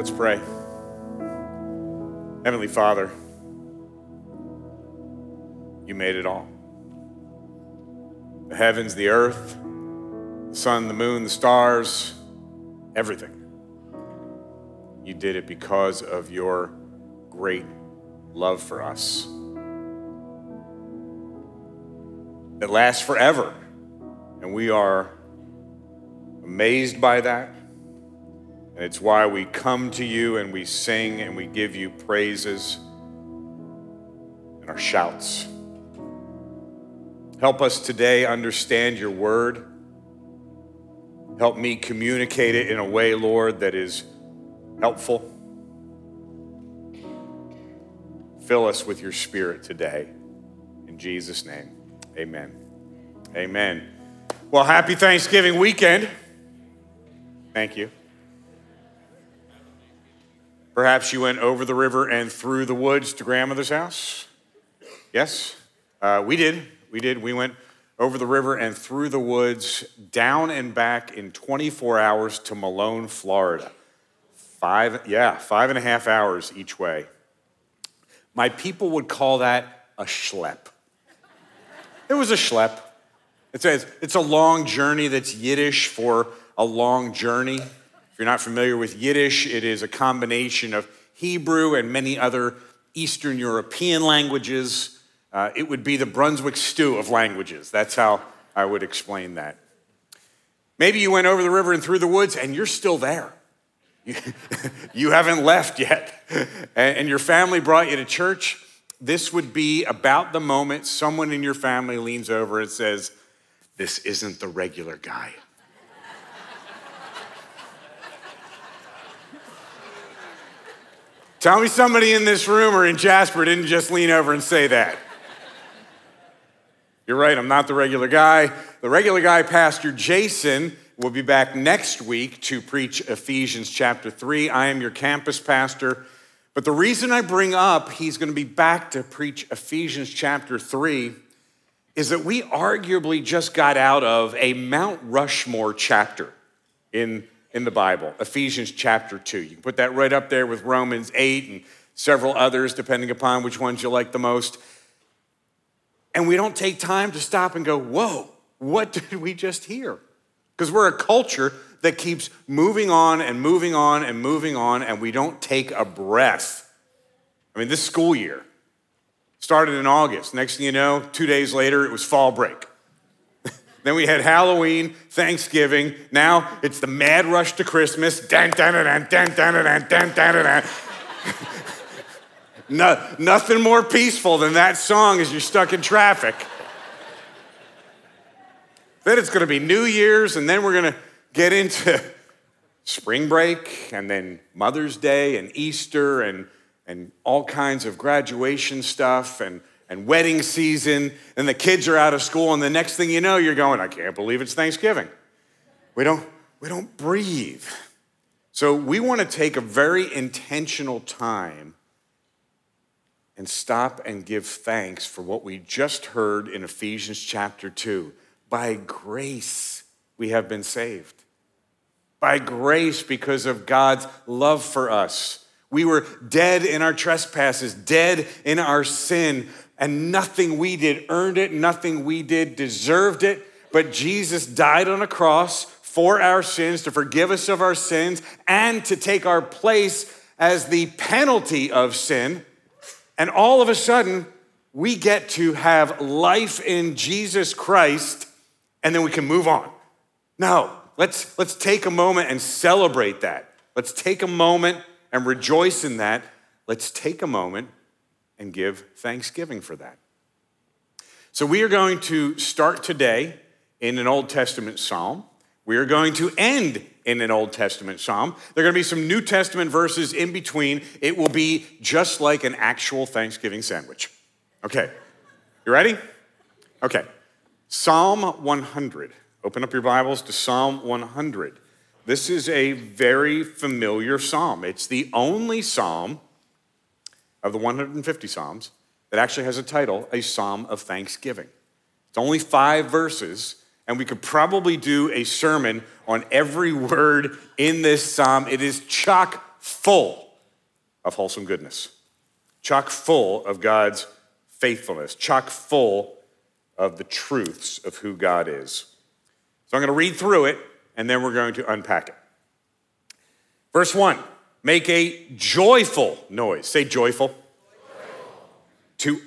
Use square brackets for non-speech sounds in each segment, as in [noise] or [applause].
Let's pray. Heavenly Father, you made it all the heavens, the earth, the sun, the moon, the stars, everything. You did it because of your great love for us that lasts forever. And we are amazed by that. And it's why we come to you and we sing and we give you praises and our shouts. Help us today understand your word. Help me communicate it in a way, Lord, that is helpful. Fill us with your spirit today. In Jesus' name, amen. Amen. Well, happy Thanksgiving weekend. Thank you. Perhaps you went over the river and through the woods to grandmother's house? Yes? Uh, we did. We did. We went over the river and through the woods, down and back in 24 hours to Malone, Florida. Five, yeah, five and a half hours each way. My people would call that a schlep. It was a schlep. It says it's a long journey that's Yiddish for a long journey. If you're not familiar with Yiddish, it is a combination of Hebrew and many other Eastern European languages. Uh, it would be the Brunswick stew of languages. That's how I would explain that. Maybe you went over the river and through the woods and you're still there. You, [laughs] haven't left yet. And your family brought you to church. This would be about the moment someone in your family leans over and says, This isn't the regular guy. Tell me somebody in this room or in Jasper didn't just lean over and say that. You're right, I'm not the regular guy. The regular guy, Pastor Jason, will be back next week to preach Ephesians chapter 3. I am your campus pastor. But the reason I bring up he's going to be back to preach Ephesians chapter 3 is that we arguably just got out of a Mount Rushmore chapter in in the Bible, Ephesians chapter 2. You can put that right up there with Romans 8 and several others, depending upon which ones you like the most. And we don't take time to stop and go, whoa, what [laughs] did we just hear? Because we're a culture that keeps moving on and moving on and moving on, and we don't take a breath. I mean, this school year started in August. Next thing you know, two days later, it was fall break. Then we had Halloween, Thanksgiving. Now it's the mad rush to Christmas. Dun, dun, dun, dun, dun, dun, dun, dun, dun, no, nothing more peaceful than that song as you're stuck in traffic. then it's going to be New Year's, and then we're going to get into spring break, and then Mother's Day, and Easter, and, and all kinds of graduation stuff, and and wedding season, and the kids are out of school, and the next thing you know, you're going, I can't believe it's Thanksgiving. We don't, we don't breathe. So we want to take a very intentional time and stop and give thanks for what we just heard in Ephesians chapter 2. By grace, we have been saved. By grace, because of God's love for us. We were dead in our trespasses, dead in our sin, and nothing we did earned it, nothing we did deserved it. But Jesus died on a cross for our sins, to forgive us of our sins, and to take our place as the penalty of sin. And all of a sudden, we get to have life in Jesus Christ, and then we can move on. No, let's, let's take a moment and celebrate that. Let's take a moment and rejoice in that. Let's take a moment and give thanksgiving for that. So, we are going to start today in an Old Testament psalm. We are going to end in an Old Testament psalm. There are going to be some New Testament verses in between. It will be just like an actual Thanksgiving sandwich. Okay, you ready? Okay, Psalm 100. Open up your Bibles to Psalm 100. This is a very familiar psalm. It's the only psalm of the 150 Psalms that actually has a title, a Psalm of Thanksgiving. It's only five verses, and we could probably do a sermon on every word in this psalm. It is chock full of wholesome goodness, chock full of God's faithfulness, chock full of the truths of who God is. So I'm going to read through it and then we're going to unpack it. Verse 1 Make a joyful noise. Say joyful. joyful. To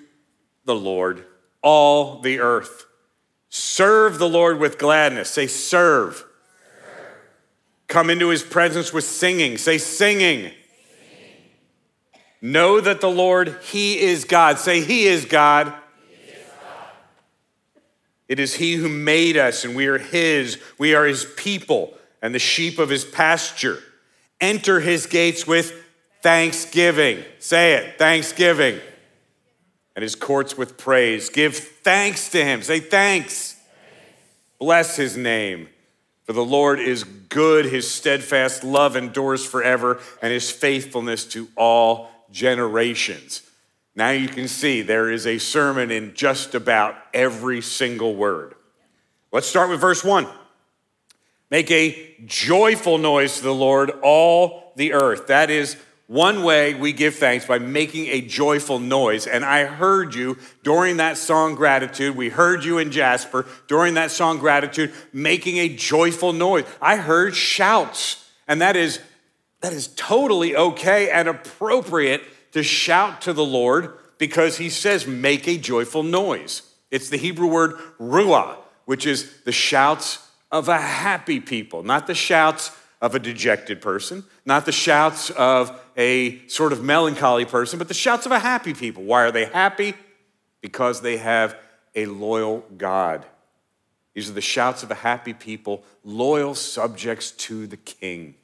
the Lord, all the earth. Serve the Lord with gladness. Say serve. serve. Come into his presence with singing. Say singing. singing. Know that the Lord, he is God. Say he is God. It is He who made us, and we are His. We are His people and the sheep of His pasture. Enter His gates with thanksgiving. Say it, thanksgiving. And His courts with praise. Give thanks to Him. Say thanks. Bless His name. For the Lord is good, His steadfast love endures forever, and His faithfulness to all generations. Now you can see there is a sermon in just about every single word. Let's start with verse 1. Make a joyful noise to the Lord, all the earth. That is one way we give thanks by making a joyful noise. And I heard you during that song Gratitude. We heard you in Jasper during that song Gratitude making a joyful noise. I heard shouts. And that is that is totally okay and appropriate to shout to the Lord because he says, make a joyful noise. It's the Hebrew word ruah, which is the shouts of a happy people, not the shouts of a dejected person, not the shouts of a sort of melancholy person, but the shouts of a happy people. Why are they happy? Because they have a loyal God. These are the shouts of a happy people, loyal subjects to the king.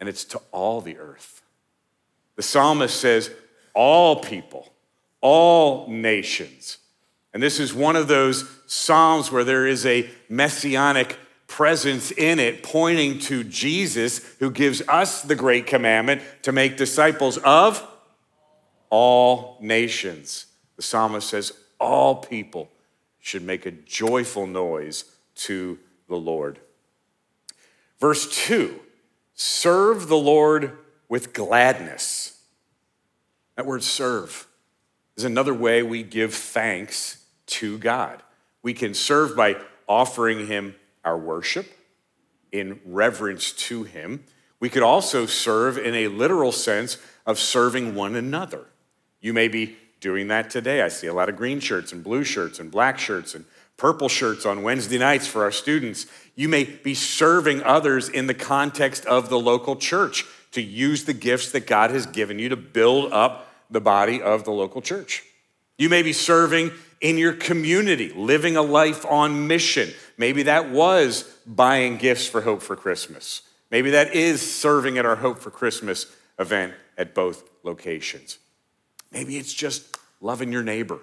And it's to all the earth. The psalmist says, all people, all nations. And this is one of those psalms where there is a messianic presence in it, pointing to Jesus, who gives us the great commandment to make disciples of all nations. The psalmist says, All people should make a joyful noise to the Lord. Verse 2 Serve the Lord with gladness. That word serve is another way we give thanks to God. We can serve by offering Him our worship in reverence to Him. We could also serve in a literal sense of serving one another. You may be doing that today. I see a lot of green shirts and blue shirts and black shirts and purple shirts on Wednesday nights for our students. You may be serving others in the context of the local church to use the gifts that God has given you to build up the body of the local church. You may be serving in your community, living a life on mission. Maybe that was buying gifts for Hope for Christmas. Maybe that is serving at our Hope for Christmas event at both locations. Maybe it's just loving your neighbor.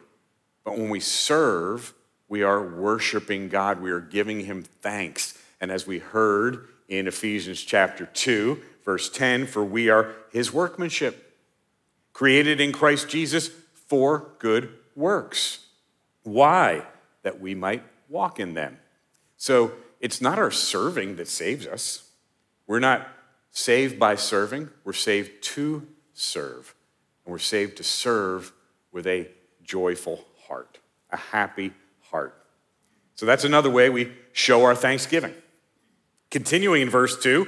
But when we serve, we are worshiping God, we are giving Him thanks. And as we heard in Ephesians chapter 2, verse 10 For we are his workmanship, created in Christ Jesus for good works. Why? That we might walk in them. So it's not our serving that saves us. We're not saved by serving, we're saved to serve. And we're saved to serve with a joyful heart, a happy heart. So that's another way we show our thanksgiving. Continuing in verse 2,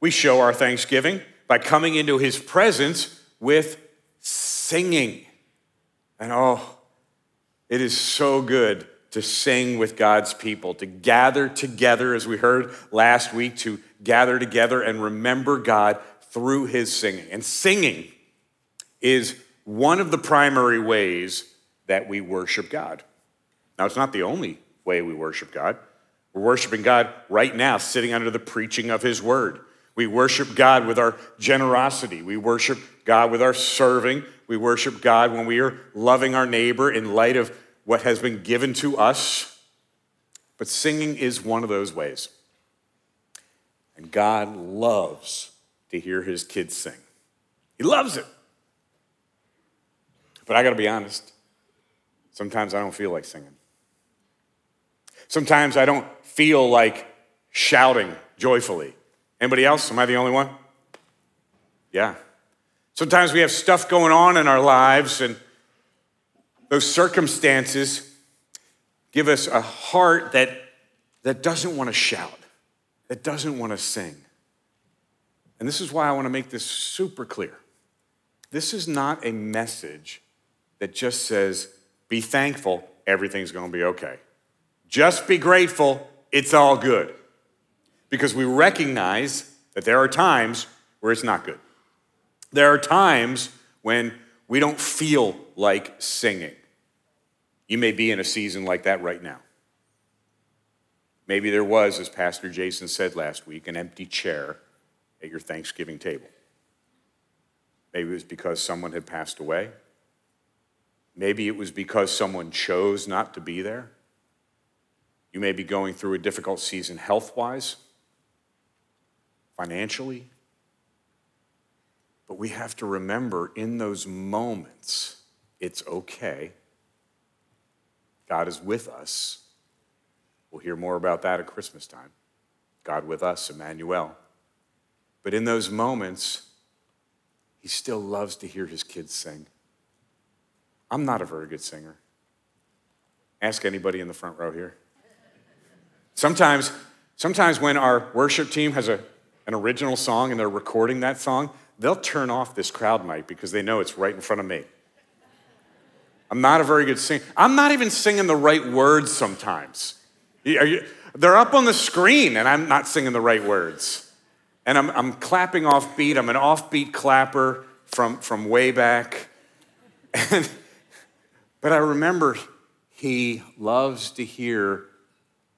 we show our thanksgiving by coming into his presence with singing. And oh, it is so good to sing with God's people, to gather together, as we heard last week, to gather together and remember God through his singing. And singing is one of the primary ways that we worship God. Now, it's not the only way we worship God. We're worshiping God right now, sitting under the preaching of his word. We worship God with our generosity. We worship God with our serving. We worship God when we are loving our neighbor in light of what has been given to us. But singing is one of those ways. And God loves to hear his kids sing. He loves it. But I got to be honest, sometimes I don't feel like singing. Sometimes I don't feel like shouting joyfully. Anybody else? Am I the only one? Yeah. Sometimes we have stuff going on in our lives, and those circumstances give us a heart that, that doesn't want to shout, that doesn't want to sing. And this is why I want to make this super clear. This is not a message that just says, be thankful, everything's going to be okay. Just be grateful, it's all good. Because we recognize that there are times where it's not good. There are times when we don't feel like singing. You may be in a season like that right now. Maybe there was, as Pastor Jason said last week, an empty chair at your Thanksgiving table. Maybe it was because someone had passed away. Maybe it was because someone chose not to be there. You may be going through a difficult season health wise, financially. But we have to remember in those moments, it's okay. God is with us. We'll hear more about that at Christmas time. God with us, Emmanuel. But in those moments, he still loves to hear his kids sing. I'm not a very good singer. Ask anybody in the front row here. Sometimes, sometimes when our worship team has a, an original song and they're recording that song, they'll turn off this crowd mic because they know it's right in front of me. I'm not a very good singer. I'm not even singing the right words sometimes. You, they're up on the screen and I'm not singing the right words. And I'm, I'm clapping off beat. I'm an offbeat clapper from, from way back. And, but I remember he loves to hear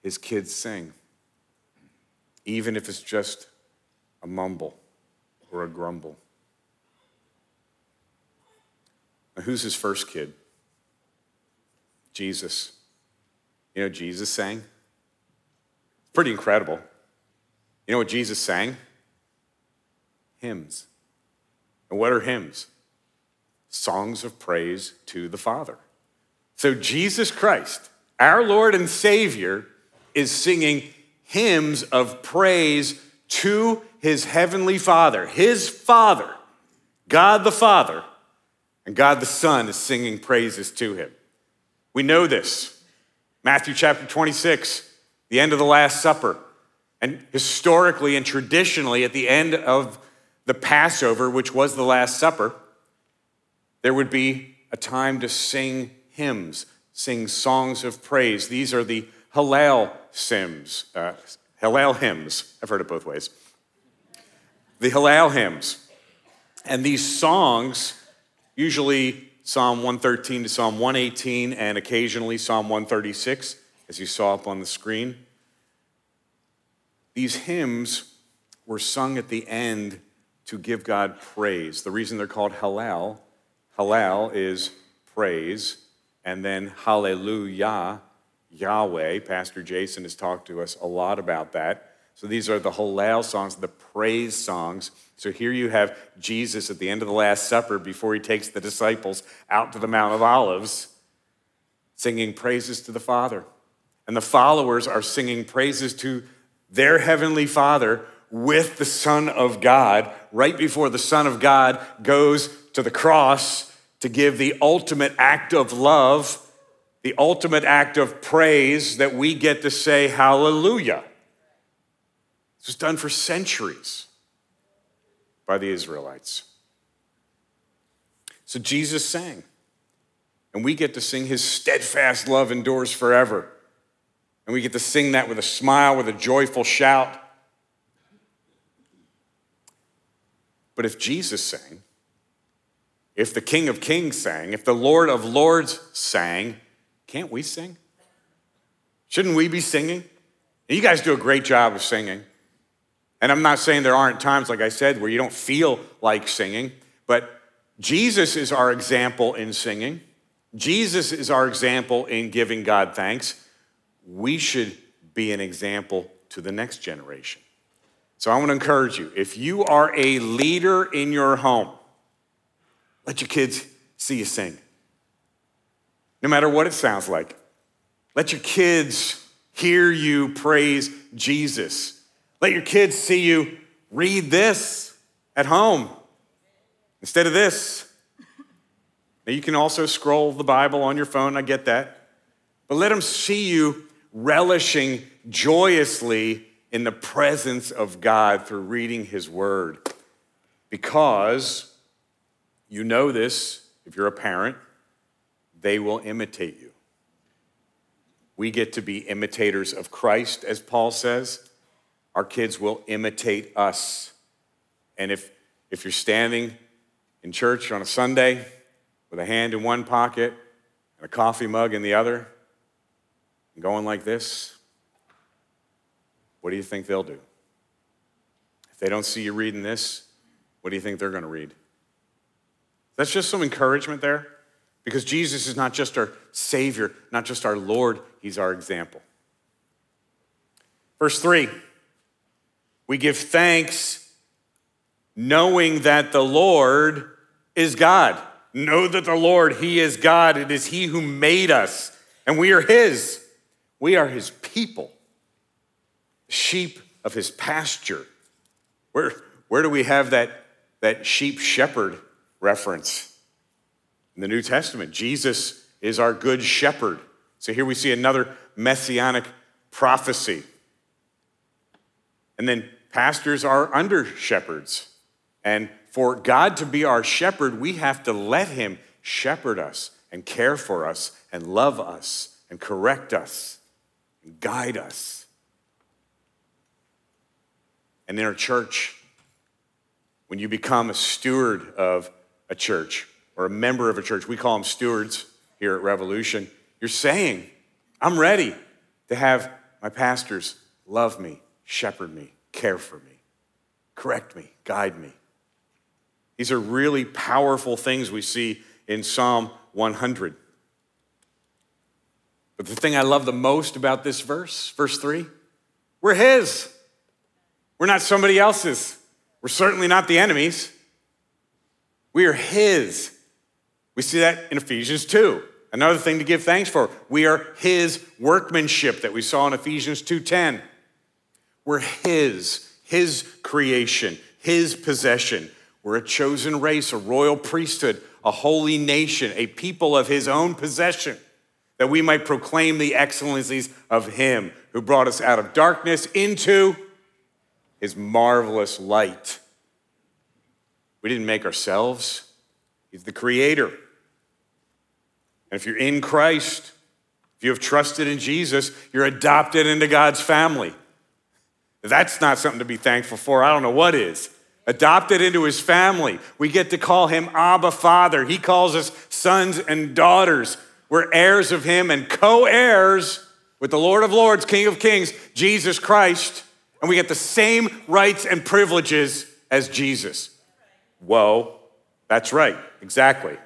his kids sing, even if it's just a mumble or a grumble. Now, who's his first kid? Jesus. You know, Jesus sang. Pretty incredible. You know what Jesus sang? Hymns. And what are hymns? Songs of praise to the Father. So Jesus Christ, our Lord and Savior, is singing hymns of praise to his heavenly Father, his Father, God the Father, and God the Son is singing praises to him. We know this. Matthew chapter 26, the end of the Last Supper. And historically and traditionally, at the end of the Passover, which was the Last Supper, there would be a time to sing hymns, sing songs of praise. These are the Hallel hymns. Uh, Hallel hymns. I've heard it both ways the Hallel hymns. And these songs, usually Psalm 113 to Psalm 118, and occasionally Psalm 136, as you saw up on the screen, these hymns were sung at the end to give God praise. The reason they're called Hallel, Hallel is praise, and then Hallelujah, Yahweh. Pastor Jason has talked to us a lot about that. So these are the Hallel songs, the praise songs. So here you have Jesus at the end of the Last Supper before he takes the disciples out to the Mount of Olives singing praises to the Father. And the followers are singing praises to their heavenly Father with the Son of God right before the Son of God goes to the cross to give the ultimate act of love, the ultimate act of praise that we get to say hallelujah. This was done for centuries by the Israelites. So Jesus sang, and we get to sing his steadfast love endures forever. And we get to sing that with a smile, with a joyful shout. But if Jesus sang, if the King of Kings sang, if the Lord of Lords sang, can't we sing? Shouldn't we be singing? you guys do a great job of singing. And I'm not saying there aren't times, like I said, where you don't feel like singing, but Jesus is our example in singing. Jesus is our example in giving God thanks. We should be an example to the next generation. So I want to encourage you if you are a leader in your home, let your kids see you sing, no matter what it sounds like. Let your kids hear you praise Jesus let your kids see you read this at home Instead of this, now you can also scroll the Bible on your phone, I get that. But let them see you relishing joyously in the presence of God through reading His Word. Because you know this, if you're a parent, they will imitate you. We get to be imitators of Christ, as Paul says. Our kids will imitate us. And if, if you're standing in church on a Sunday with a hand in one pocket and a coffee mug in the other, and going like this, what do you think they'll do? If they don't see you reading this, what do you think they're going to read? That's just some encouragement there because Jesus is not just our Savior, not just our Lord, He's our example. Verse 3 We give thanks knowing that the Lord is God. Know that the Lord, He is God. It is He who made us, and we are His. We are His people, sheep of His pasture. Where, where do we have that, that sheep shepherd reference? In the New Testament, Jesus is our good shepherd. So here we see another messianic prophecy. And then pastors are under shepherds. And for God to be our shepherd, we have to let Him shepherd us and care for us and love us and correct us and guide us. And in our church, when you become a steward of a church or a member of a church, we call them stewards here at Revolution, you're saying, I'm ready to have my pastors love me, shepherd me, care for me, correct me, guide me. These are really powerful things we see in Psalm 100. But the thing I love the most about this verse, verse 3, we're His. We're not somebody else's. We're certainly not the enemies. We are His. We see that in Ephesians 2. Another thing to give thanks for. We are his workmanship that we saw in Ephesians 2:10. We're his, his creation, his possession. We're a chosen race, a royal priesthood, a holy nation, a people of his own possession, that we might proclaim the excellencies of him who brought us out of darkness into his marvelous light. We didn't make ourselves, he's the creator. And if you're in Christ, if you have trusted in Jesus, you're adopted into God's family. That's not something to be thankful for. I don't know what is. Adopted into his family. We get to call him Abba Father. He calls us sons and daughters. We're heirs of him and co heirs with the Lord of Lords, King of Kings, Jesus Christ. And we get the same rights and privileges as Jesus. Whoa, that's right, exactly.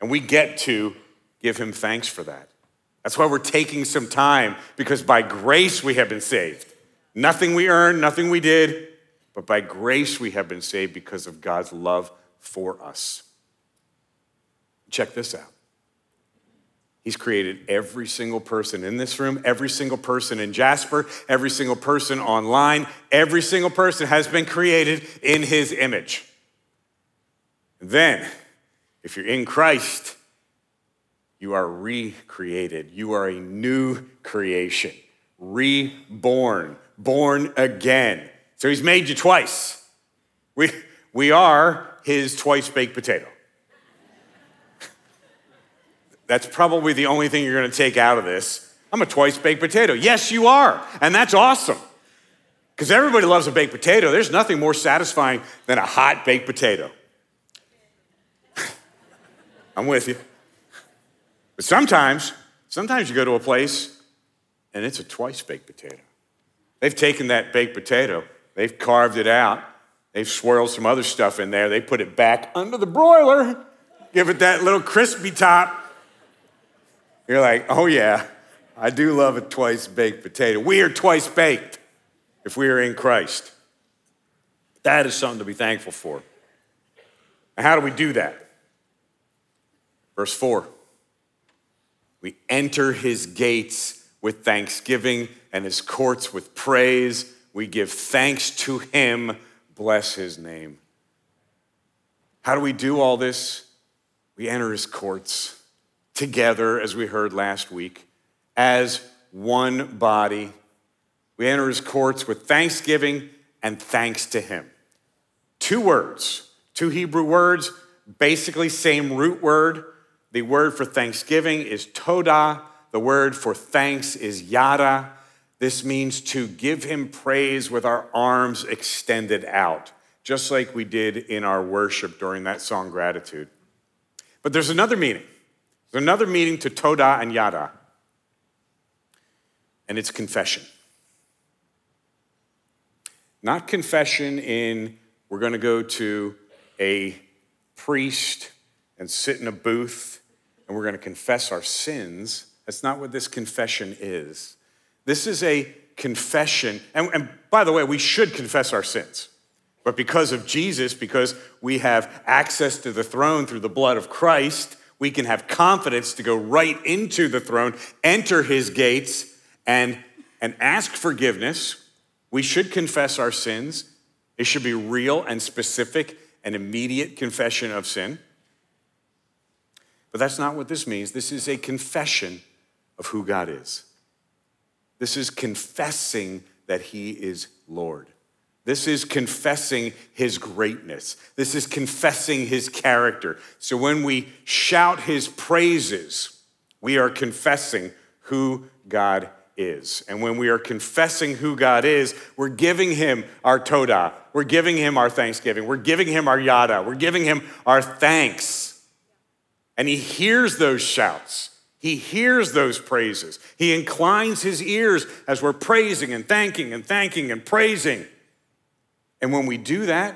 And we get to give him thanks for that. That's why we're taking some time, because by grace we have been saved. Nothing we earned, nothing we did, but by grace we have been saved because of God's love for us. Check this out. He's created every single person in this room, every single person in Jasper, every single person online, every single person has been created in his image. Then, if you're in Christ, you are recreated. You are a new creation, reborn, born again. So he's made you twice. We, we are his twice baked potato. That's probably the only thing you're going to take out of this. I'm a twice baked potato. Yes, you are. And that's awesome. Because everybody loves a baked potato. There's nothing more satisfying than a hot baked potato. [laughs] I'm with you. But sometimes, sometimes you go to a place and it's a twice baked potato. They've taken that baked potato, they've carved it out, they've swirled some other stuff in there, they put it back under the broiler, give it that little crispy top. You're like, oh yeah, I do love a twice baked potato. We are twice baked if we are in Christ. That is something to be thankful for. And how do we do that? Verse 4. We enter his gates with thanksgiving and his courts with praise. We give thanks to him. Bless his name. How do we do all this? We enter his courts together, as we heard last week, as one body. We enter his courts with thanksgiving and thanks to him. Two words, two Hebrew words, basically same root word. The word for thanksgiving is todah. The word for thanks is yada. This means to give him praise with our arms extended out, just like we did in our worship during that song Gratitude. But there's another meaning. There's another meaning to todah and yada, and it's confession. Not confession in we're going to go to a priest and sit in a booth and we're going to confess our sins. That's not what this confession is. This is a confession. And, and, by the way, we should confess our sins. But because of Jesus, because we have access to the throne through the blood of Christ, we can have confidence to go right into the throne, enter his gates, and, and ask forgiveness. We should confess our sins. It should be real and specific and immediate confession of sin. But that's not what this means. This is a confession of who God is. This is confessing that He is Lord. This is confessing His greatness. This is confessing His character. So when we shout His praises, we are confessing who God is. And when we are confessing who God is, we're giving Him our todah. We're giving Him our thanksgiving. We're giving Him our yada. We're giving Him our thanks. And He hears those shouts. He hears those praises. He inclines his ears as we're praising and thanking and thanking and praising. And when we do that,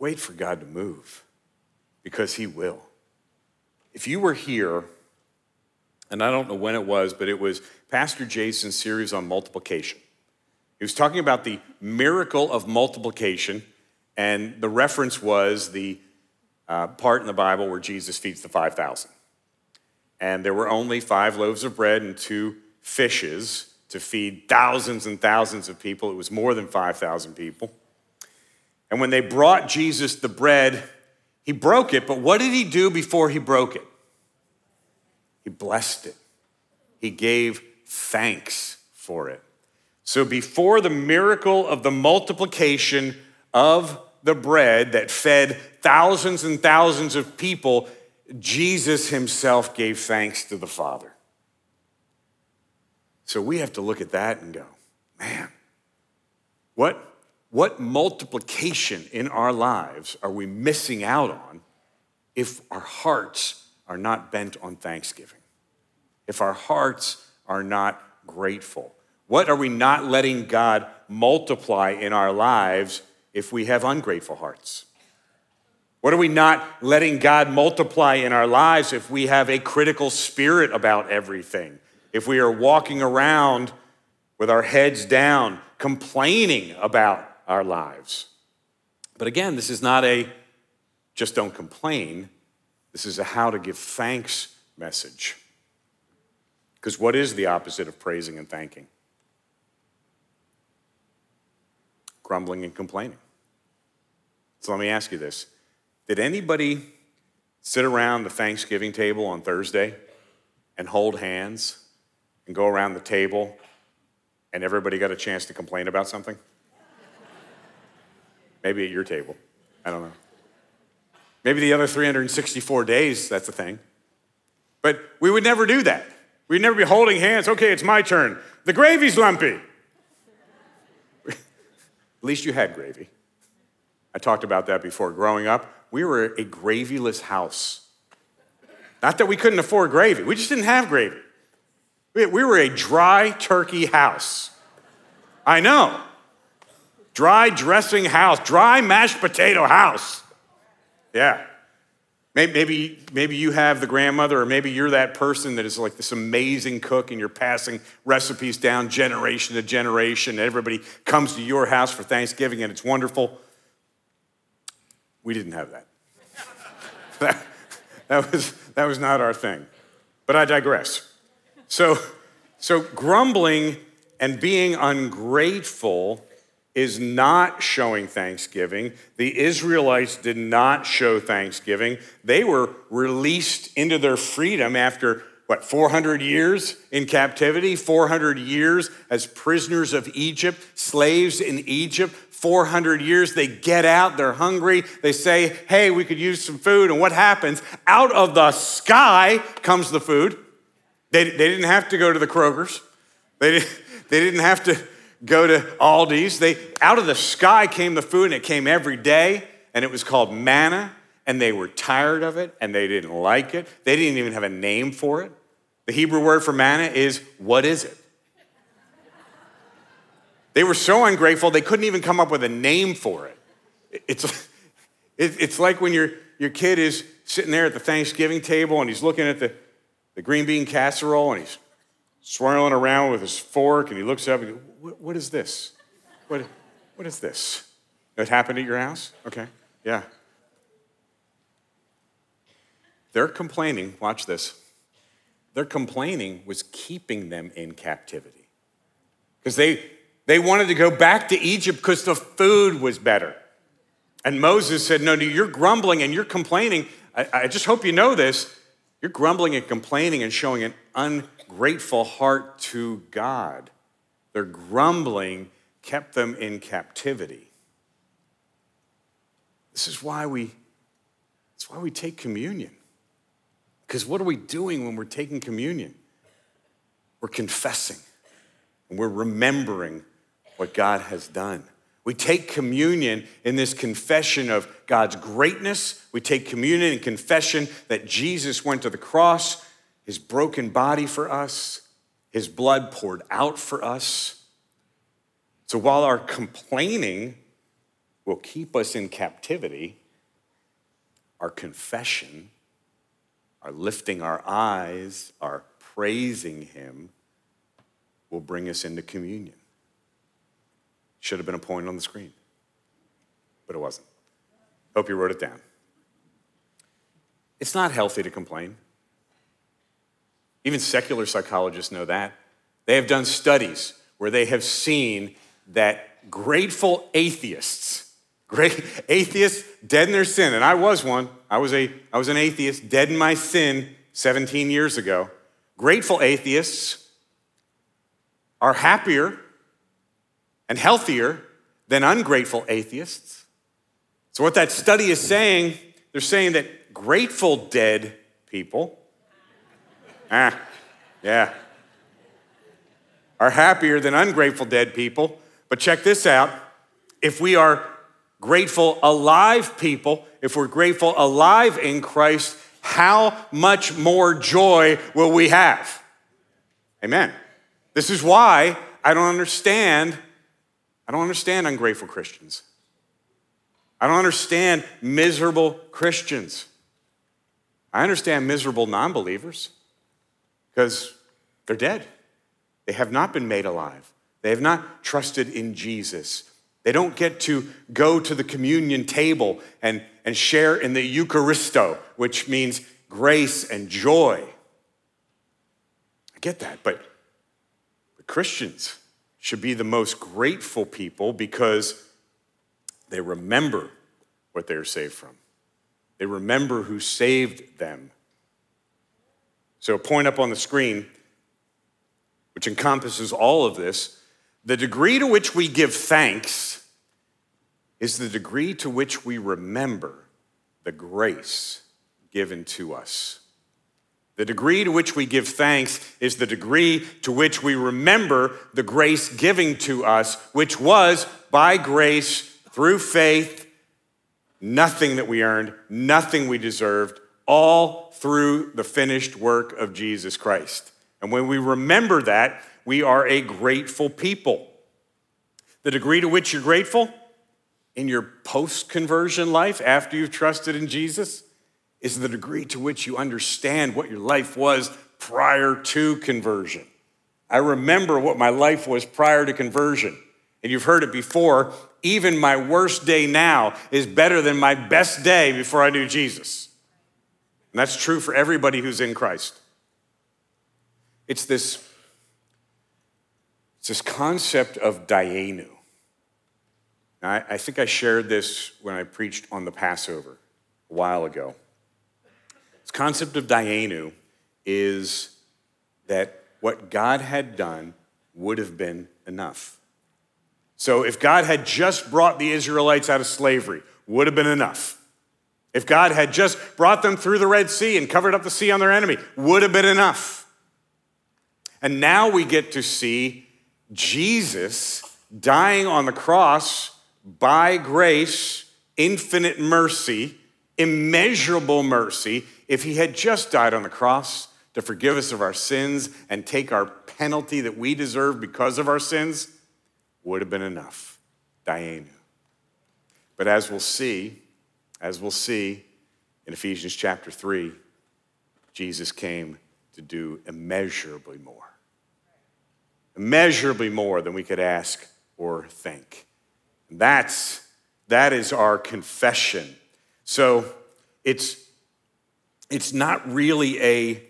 wait for God to move because he will. If you were here, and I don't know when it was, but it was Pastor Jason's series on multiplication. He was talking about the miracle of multiplication, and the reference was the uh, part in the Bible where Jesus feeds the 5,000. And there were only five loaves of bread and two fishes to feed thousands and thousands of people. It was more than 5,000 people. And when they brought Jesus the bread, he broke it, but what did he do before he broke it? He blessed it. He gave thanks for it. So before the miracle of the multiplication of the bread that fed thousands and thousands of people, Jesus himself gave thanks to the Father. So we have to look at that and go, man, what, what multiplication in our lives are we missing out on if our hearts are not bent on thanksgiving? If our hearts are not grateful? What are we not letting God multiply in our lives if we have ungrateful hearts? What are we not letting God multiply in our lives if we have a critical spirit about everything? If we are walking around with our heads down, complaining about our lives? But again, this is not a just don't complain. This is a how to give thanks message. Because what is the opposite of praising and thanking? Grumbling and complaining. So let me ask you this Did anybody sit around the Thanksgiving table on Thursday and hold hands and go around the table and everybody got a chance to complain about something? Maybe at your table. I don't know. Maybe the other 364 days, that's a thing. But we would never do that. We'd never be holding hands. Okay, it's my turn. The gravy's lumpy. At least you had gravy. I talked about that before. Growing up, we were a gravyless house. Not that we couldn't afford gravy, we just didn't have gravy. We were a dry turkey house. I know. Dry dressing house, dry mashed potato house. Yeah. Maybe, maybe you have the grandmother, or maybe you're that person that is like this amazing cook and you're passing recipes down generation to generation. And everybody comes to your house for Thanksgiving and it's wonderful. We didn't have that. [laughs] that, that, was, that was not our thing. But I digress. So, so grumbling and being ungrateful is not showing thanksgiving. The Israelites did not show thanksgiving. They were released into their freedom after, what, 400 years in captivity, 400 years as prisoners of Egypt, slaves in Egypt. 400 years, they get out, they're hungry, they say, Hey, we could use some food. And what happens? Out of the sky comes the food. They, they didn't have to go to the Kroger's, they, they didn't have to go to Aldi's. They, out of the sky came the food, and it came every day, and it was called manna, and they were tired of it, and they didn't like it. They didn't even have a name for it. The Hebrew word for manna is, what is it? They were so ungrateful, they couldn't even come up with a name for it. It's, it's like when your, your kid is sitting there at the Thanksgiving table and he's looking at the, the green bean casserole and he's swirling around with his fork and he looks up and goes, what, is this? What, what is this? It happened at your house? Okay, yeah. They're complaining, watch this. Their complaining was keeping them in captivity. Because they, they wanted to go back to Egypt because the food was better. And Moses said, No, no, you're grumbling and you're complaining. I, I just hope you know this. You're grumbling and complaining and showing an ungrateful heart to God. Their grumbling kept them in captivity. This is why we, that's why we take communion. Because what are we doing when we're taking communion? We're confessing and we're remembering what God has done. We take communion in this confession of God's greatness. We take communion in confession that Jesus went to the cross, his broken body for us, his blood poured out for us. So while our complaining will keep us in captivity, our confession, our lifting our eyes, our praising him will bring us into communion. Should have been a point on the screen, but it wasn't. Hope you wrote it down. It's not healthy to complain. Even secular psychologists know that. They have done studies where they have seen that grateful atheists, great [laughs] atheists dead in their sin, and I was one. I was a I was an atheist, dead in my sin 17 years ago. Grateful atheists are happier and healthier than ungrateful atheists. So, what that study is saying, they're saying that grateful dead people, ah, yeah, are happier than ungrateful dead people. But check this out if we are grateful alive people, if we're grateful alive in Christ, how much more joy will we have? Amen. This is why I don't understand I don't understand ungrateful Christians. I don't understand miserable Christians. I understand miserable non believers because they're dead. They have not been made alive. They have not trusted in Jesus. They don't get to go to the communion table and, and share in the Eucharisto, which means grace and joy. I get that, but, but Christians, should be the most grateful people because they remember what they're saved from. They remember who saved them. So, a point up on the screen, which encompasses all of this, the degree to which we give thanks is the degree to which we remember the grace given to us. The degree to which we give thanks is the degree to which we remember the grace given to us, which was by grace through faith, nothing that we earned, nothing we deserved, all through the finished work of Jesus Christ. And when we remember that, we are a grateful people. The degree to which you're grateful in your post conversion life after you've trusted in Jesus is the degree to which you understand what your life was prior to conversion. I remember what my life was prior to conversion. And you've heard it before. Even my worst day now is better than my best day before I knew Jesus. And that's true for everybody who's in Christ. It's this, it's this concept of dayenu. I, I think I shared this when I preached on the Passover a while ago. This concept of Dayenu is that what God had done would have been enough. So if God had just brought the Israelites out of slavery, would have been enough. If God had just brought them through the Red Sea and covered up the sea on their enemy, would have been enough. And now we get to see Jesus dying on the cross by grace, infinite mercy, immeasurable mercy. If he had just died on the cross to forgive us of our sins and take our penalty that we deserve because of our sins, would have been enough. Dayenu. But as we'll see, as we'll see in Ephesians chapter 3, Jesus came to do immeasurably more. Immeasurably more than we could ask or think. And that's that is our confession. So it's it's not really a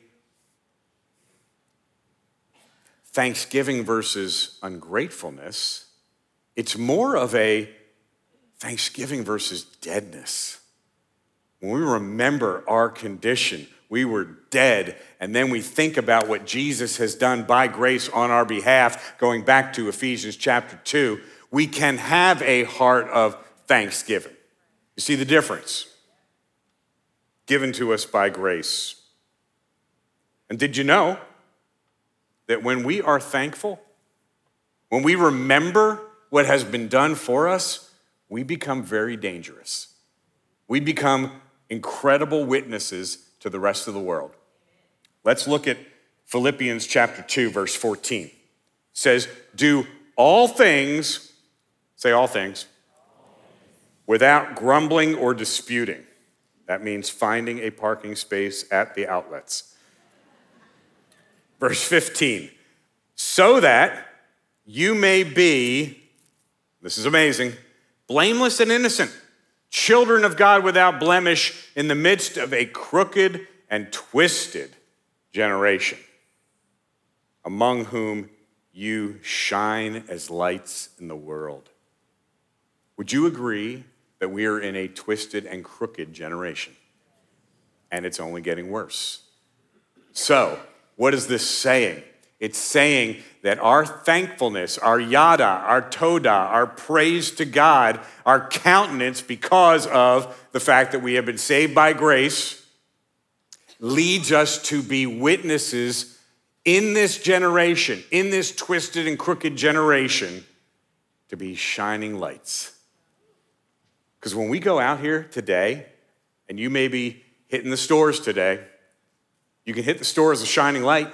thanksgiving versus ungratefulness. It's more of a thanksgiving versus deadness. When we remember our condition, we were dead, and then we think about what Jesus has done by grace on our behalf, going back to Ephesians chapter 2, we can have a heart of thanksgiving. You see the difference? Given to us by grace. And did you know that when we are thankful, when we remember what has been done for us, we become very dangerous. We become incredible witnesses to the rest of the world. Let's look at Philippians chapter 2 verse 14. It says, "Do all things, say all things, without grumbling or disputing." That means finding a parking space at the outlets. Verse 15, so that you may be, this is amazing, blameless and innocent children of God without blemish in the midst of a crooked and twisted generation, among whom you shine as lights in the world. Would you agree that we are in a twisted and crooked generation? And it's only getting worse. So, what is this saying? It's saying that our thankfulness, our yada, our toda, our praise to God, our countenance because of the fact that we have been saved by grace, leads us to be witnesses in this generation, in this twisted and crooked generation, to be shining lights. Because when we go out here today, and you may be hitting the stores today, you can hit the store as a shining light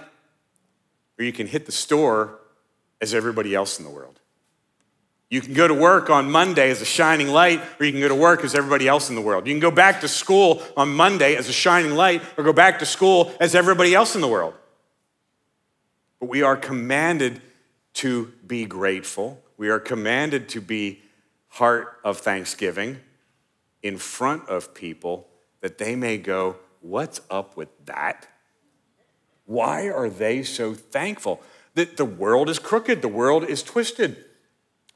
or you can hit the store as everybody else in the world. You can go to work on Monday as a shining light, or you can go to work as everybody else in the world. You can go back to school on Monday as a shining light, or go back to school as everybody else in the world. But we are commanded to be grateful. We are commanded to be heart of thanksgiving in front of people that they may go, What's up with that? Why are they so thankful? That the world is crooked, the world is twisted.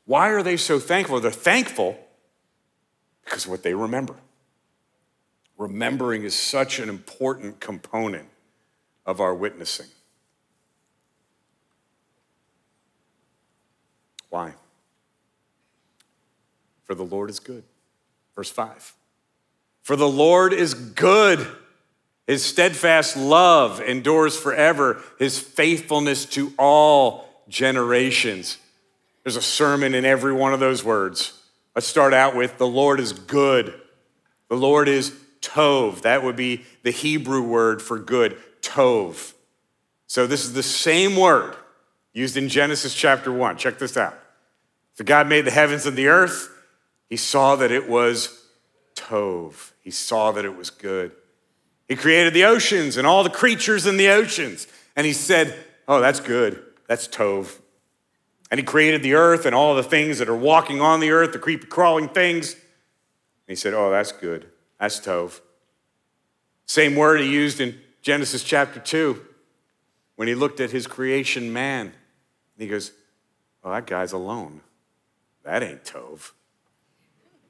Why are they so thankful? They're thankful because of what they remember. Remembering is such an important component of our witnessing. Why? For the Lord is good. Verse 5. For the Lord is good. His steadfast love endures forever, his faithfulness to all generations. There's a sermon in every one of those words. Let's start out with the Lord is good. The Lord is tov. That would be the Hebrew word for good, tov. So this is the same word used in Genesis chapter 1. Check this out. So God made the heavens and the earth. He saw that it was tov. He saw that it was good. He created the oceans and all the creatures in the oceans. And he said, Oh, that's good. That's Tov. And he created the earth and all the things that are walking on the earth, the creepy crawling things. And he said, Oh, that's good. That's Tov. Same word he used in Genesis chapter 2 when he looked at his creation man. And he goes, Oh, that guy's alone. That ain't Tov.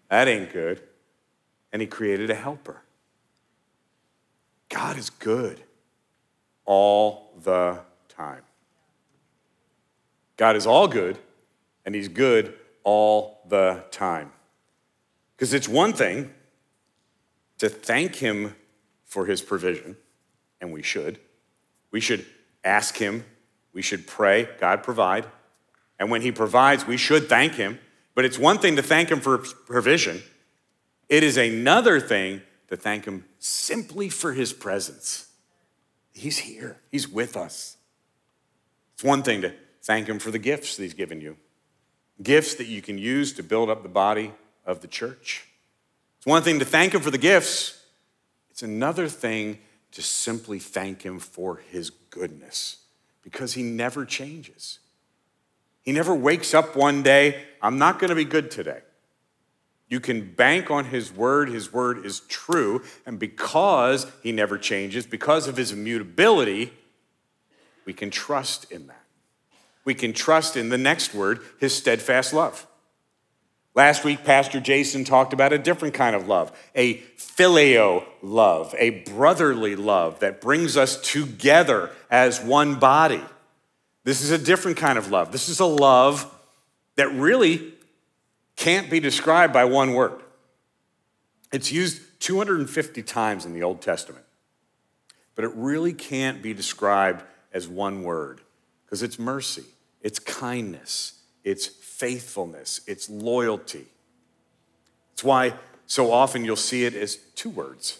That ain't good. And he created a helper. God is good all the time. God is all good, and he's good all the time. Because it's one thing to thank him for his provision, and we should. We should ask him, we should pray, God provide. And when he provides, we should thank him. But it's one thing to thank him for provision, it is another thing to thank him simply for his presence. He's here, he's with us. It's one thing to thank him for the gifts that he's given you, gifts that you can use to build up the body of the church. It's one thing to thank him for the gifts, it's another thing to simply thank him for his goodness because he never changes. He never wakes up one day, I'm not going to be good today. You can bank on his word. His word is true. And because he never changes, because of his immutability, we can trust in that. We can trust in the next word, his steadfast love. Last week, Pastor Jason talked about a different kind of love, a phileo love, a brotherly love that brings us together as one body. This is a different kind of love. This is a love that really can't be described by one word. It's used 250 times in the Old Testament, but it really can't be described as one word because it's mercy, it's kindness, it's faithfulness, it's loyalty. It's why so often you'll see it as two words.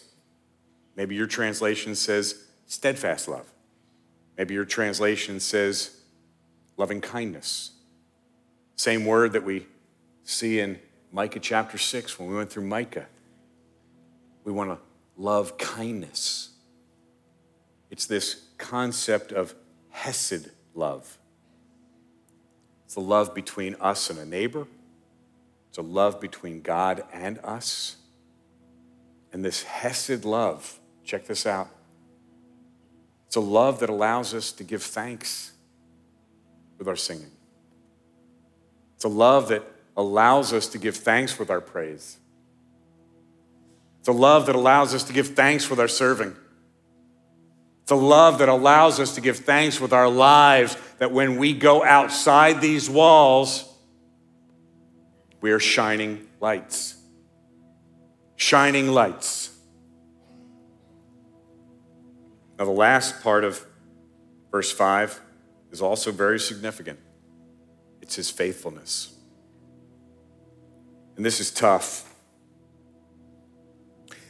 Maybe your translation says steadfast love. Maybe your translation says loving kindness. Same word that we see in Micah chapter 6 when we went through Micah. We want to love kindness. It's this concept of Hesed love. It's a love between us and a neighbor, it's a love between God and us. And this Hesed love, check this out. It's a love that allows us to give thanks with our singing. It's a love that allows us to give thanks with our praise. It's a love that allows us to give thanks with our serving. It's a love that allows us to give thanks with our lives, that when we go outside these walls, we are shining lights. Shining lights. Now, the last part of verse 5 is also very significant it's his faithfulness. And this is tough.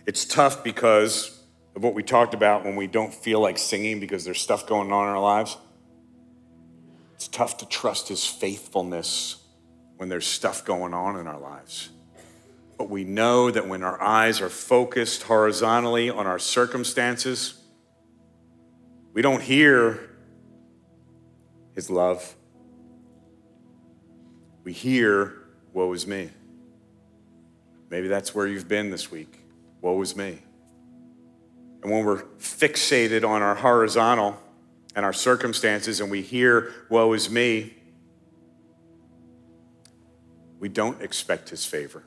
It's tough because of what we talked about when we don't feel like singing because there's stuff going on in our lives. It's tough to trust his faithfulness when there's stuff going on in our lives. But we know that when our eyes are focused horizontally on our circumstances, we don't hear his love. We hear, woe is me. Maybe that's where you've been this week. Woe is me. And when we're fixated on our horizontal and our circumstances and we hear, woe is me, we don't expect his favor.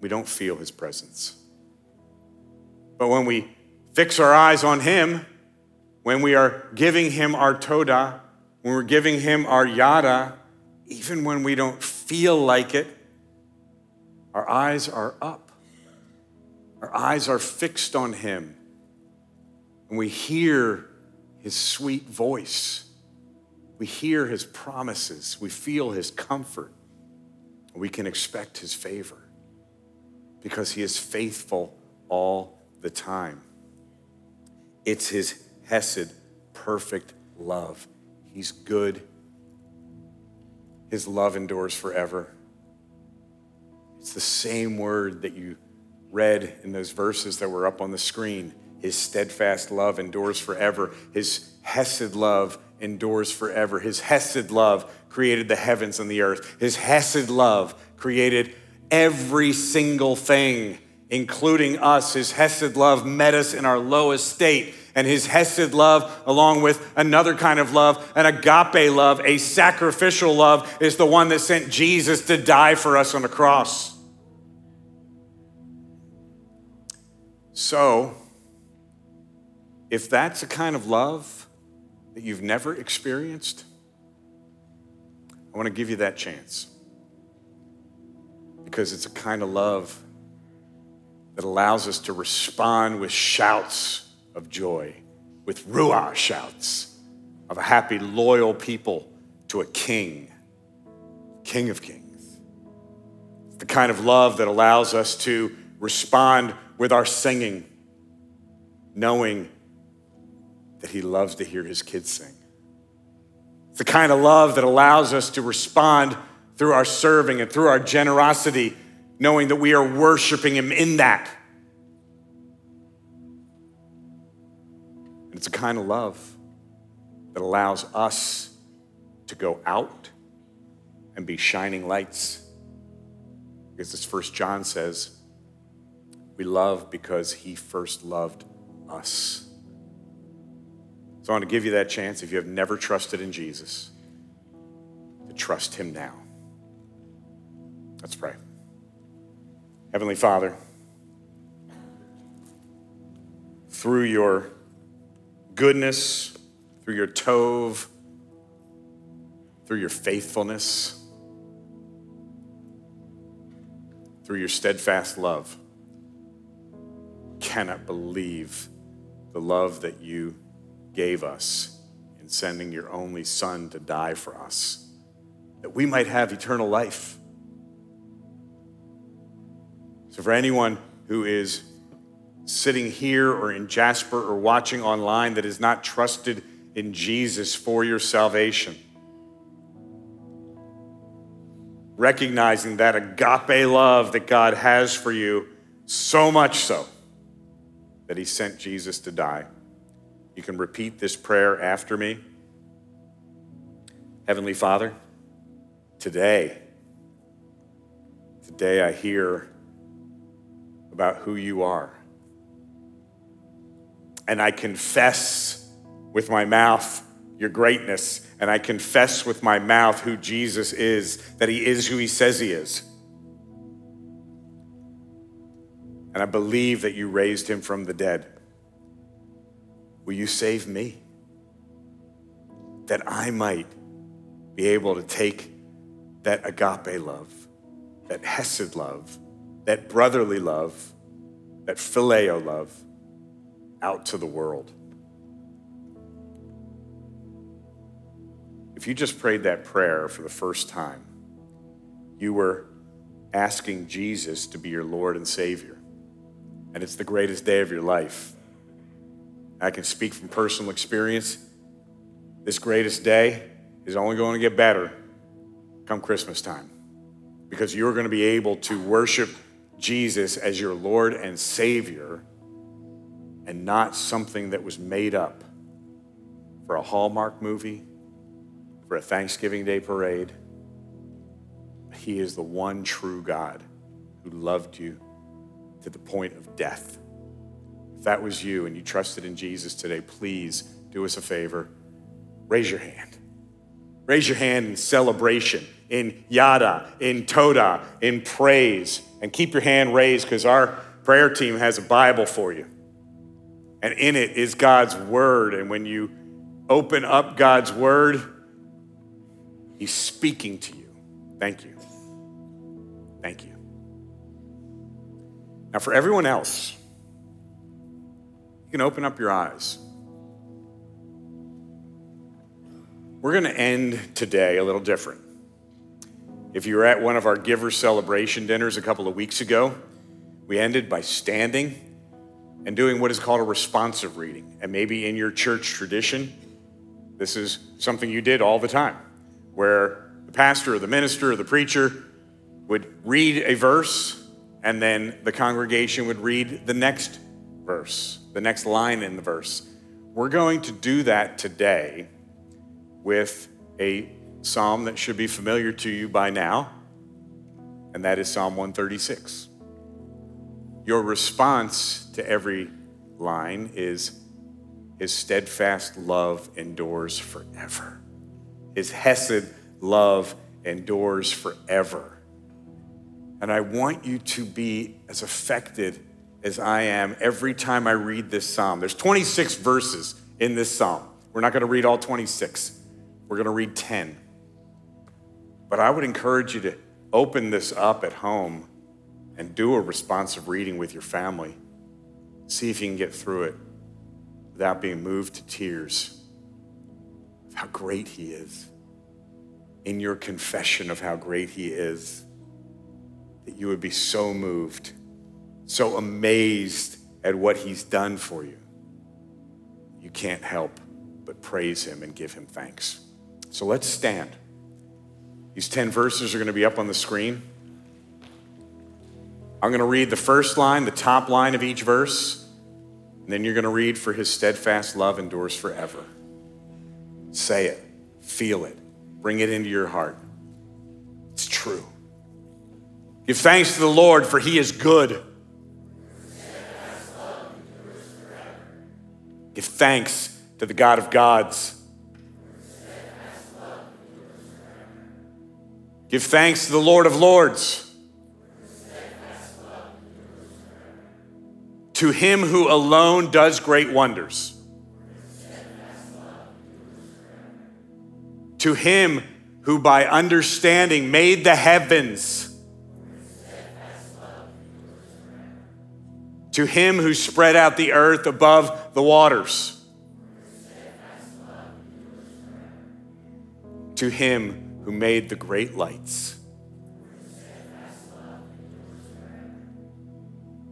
We don't feel his presence. But when we fix our eyes on him, when we are giving him our toda, when we're giving him our yada, even when we don't feel like it, our eyes are up. Our eyes are fixed on Him. And we hear His sweet voice. We hear His promises. We feel His comfort. We can expect His favor because He is faithful all the time. It's His Hesed, perfect love. He's good. His love endures forever. It's the same word that you read in those verses that were up on the screen. His steadfast love endures forever. His Hesed love endures forever. His Hesed love created the heavens and the earth. His Hesed love created every single thing, including us. His Hesed love met us in our lowest state. And his Hesed love, along with another kind of love, an agape love, a sacrificial love, is the one that sent Jesus to die for us on the cross. So, if that's a kind of love that you've never experienced, I want to give you that chance. Because it's a kind of love that allows us to respond with shouts of joy, with ruah shouts of a happy, loyal people to a king, King of Kings. It's the kind of love that allows us to respond with our singing, knowing that He loves to hear His kids sing. It's the kind of love that allows us to respond through our serving and through our generosity, knowing that we are worshiping Him in that. And it's a kind of love that allows us to go out and be shining lights. Because as First John says, we love because he first loved us. So I want to give you that chance if you have never trusted in Jesus to trust him now. Let's pray. Heavenly Father, through your goodness, through your tov, through your faithfulness, through your steadfast love. Cannot believe the love that you gave us in sending your only Son to die for us, that we might have eternal life. So, for anyone who is sitting here or in Jasper or watching online that is not trusted in Jesus for your salvation. Recognizing that agape love that God has for you, so much so that He sent Jesus to die. You can repeat this prayer after me. Heavenly Father, today, today I hear about who you are. And I confess with my mouth your greatness, and I confess with my mouth who Jesus is, that he is who he says he is. And I believe that you raised him from the dead. Will you save me? That I might be able to take that agape love, that hesed love, that brotherly love, that phileo love out to the world. If you just prayed that prayer for the first time, you were asking Jesus to be your Lord and Savior. And it's the greatest day of your life. I can speak from personal experience. This greatest day is only going to get better come Christmas time because you're going to be able to worship Jesus as your Lord and Savior and not something that was made up for a Hallmark movie for a Thanksgiving Day parade. He is the one true God who loved you to the point of death. If that was you and you trusted in Jesus today, please do us a favor. Raise your hand. Raise your hand in celebration, in yada, in toda, in praise. And keep your hand raised because our prayer team has a Bible for you. And in it is God's word. And when you open up God's word, He's speaking to you. Thank you. Thank you. Now, for everyone else, you can open up your eyes. We're going to end today a little different. If you were at one of our giver celebration dinners a couple of weeks ago, we ended by standing and doing what is called a responsive reading. And maybe in your church tradition, this is something you did all the time where the pastor or the minister or the preacher would read a verse and then the congregation would read the next verse, the next line in the verse. We're going to do that today with a psalm that should be familiar to you by now, and that is Psalm 136. Your response to every line is His steadfast love endures forever. His Hesed love endures forever. And I want you to be as affected as I am every time I read this psalm. There's 26 verses in this psalm. We're not going to read all 26, we're going to read 10. But I would encourage you to open this up at home and do a responsive reading with your family. See if you can get through it without being moved to tears of how great He is. In your confession of how great He is, that you would be so moved, so amazed at what He's done for you. You can't help but praise Him and give Him thanks. So let's stand. These 10 verses are going to be up on the screen. I'm going to read the first line, the top line of each verse, and then you're going to read, For his steadfast love endures forever. Say it, feel it, bring it into your heart. It's true. Give thanks to the Lord, for he is good. Give thanks to the God of gods. Give thanks to the Lord of lords. To him who alone does great wonders. To him who by understanding made the heavens. To him who spread out the earth above the waters. To him who made the great lights.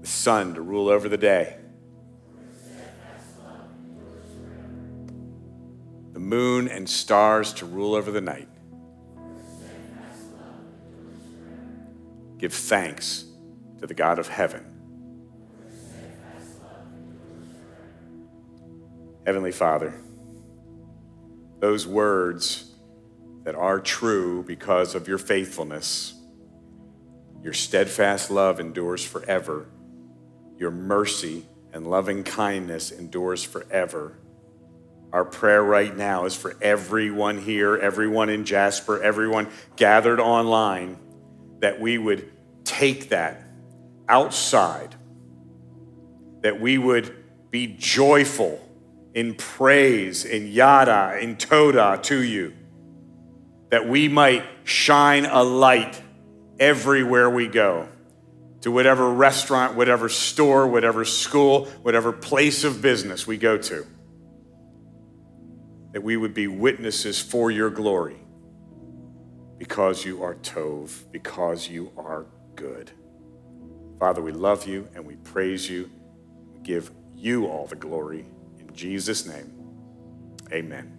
the sun to rule over the day, the moon and stars to rule over the night. Give thanks to the God of heaven. Heavenly Father, those words that are true because of your faithfulness, your steadfast love endures forever your mercy and loving kindness endures forever. Our prayer right now is for everyone here, everyone in Jasper, everyone gathered online, that we would take that outside, that we would be joyful in praise, in yada, in toda to you, that we might shine a light everywhere we go to whatever restaurant, whatever store, whatever school, whatever place of business we go to. That we would be witnesses for your glory because you are Tov, because you are good. Father, we love you and we praise you. We give you all the glory. Jesus' name, amen.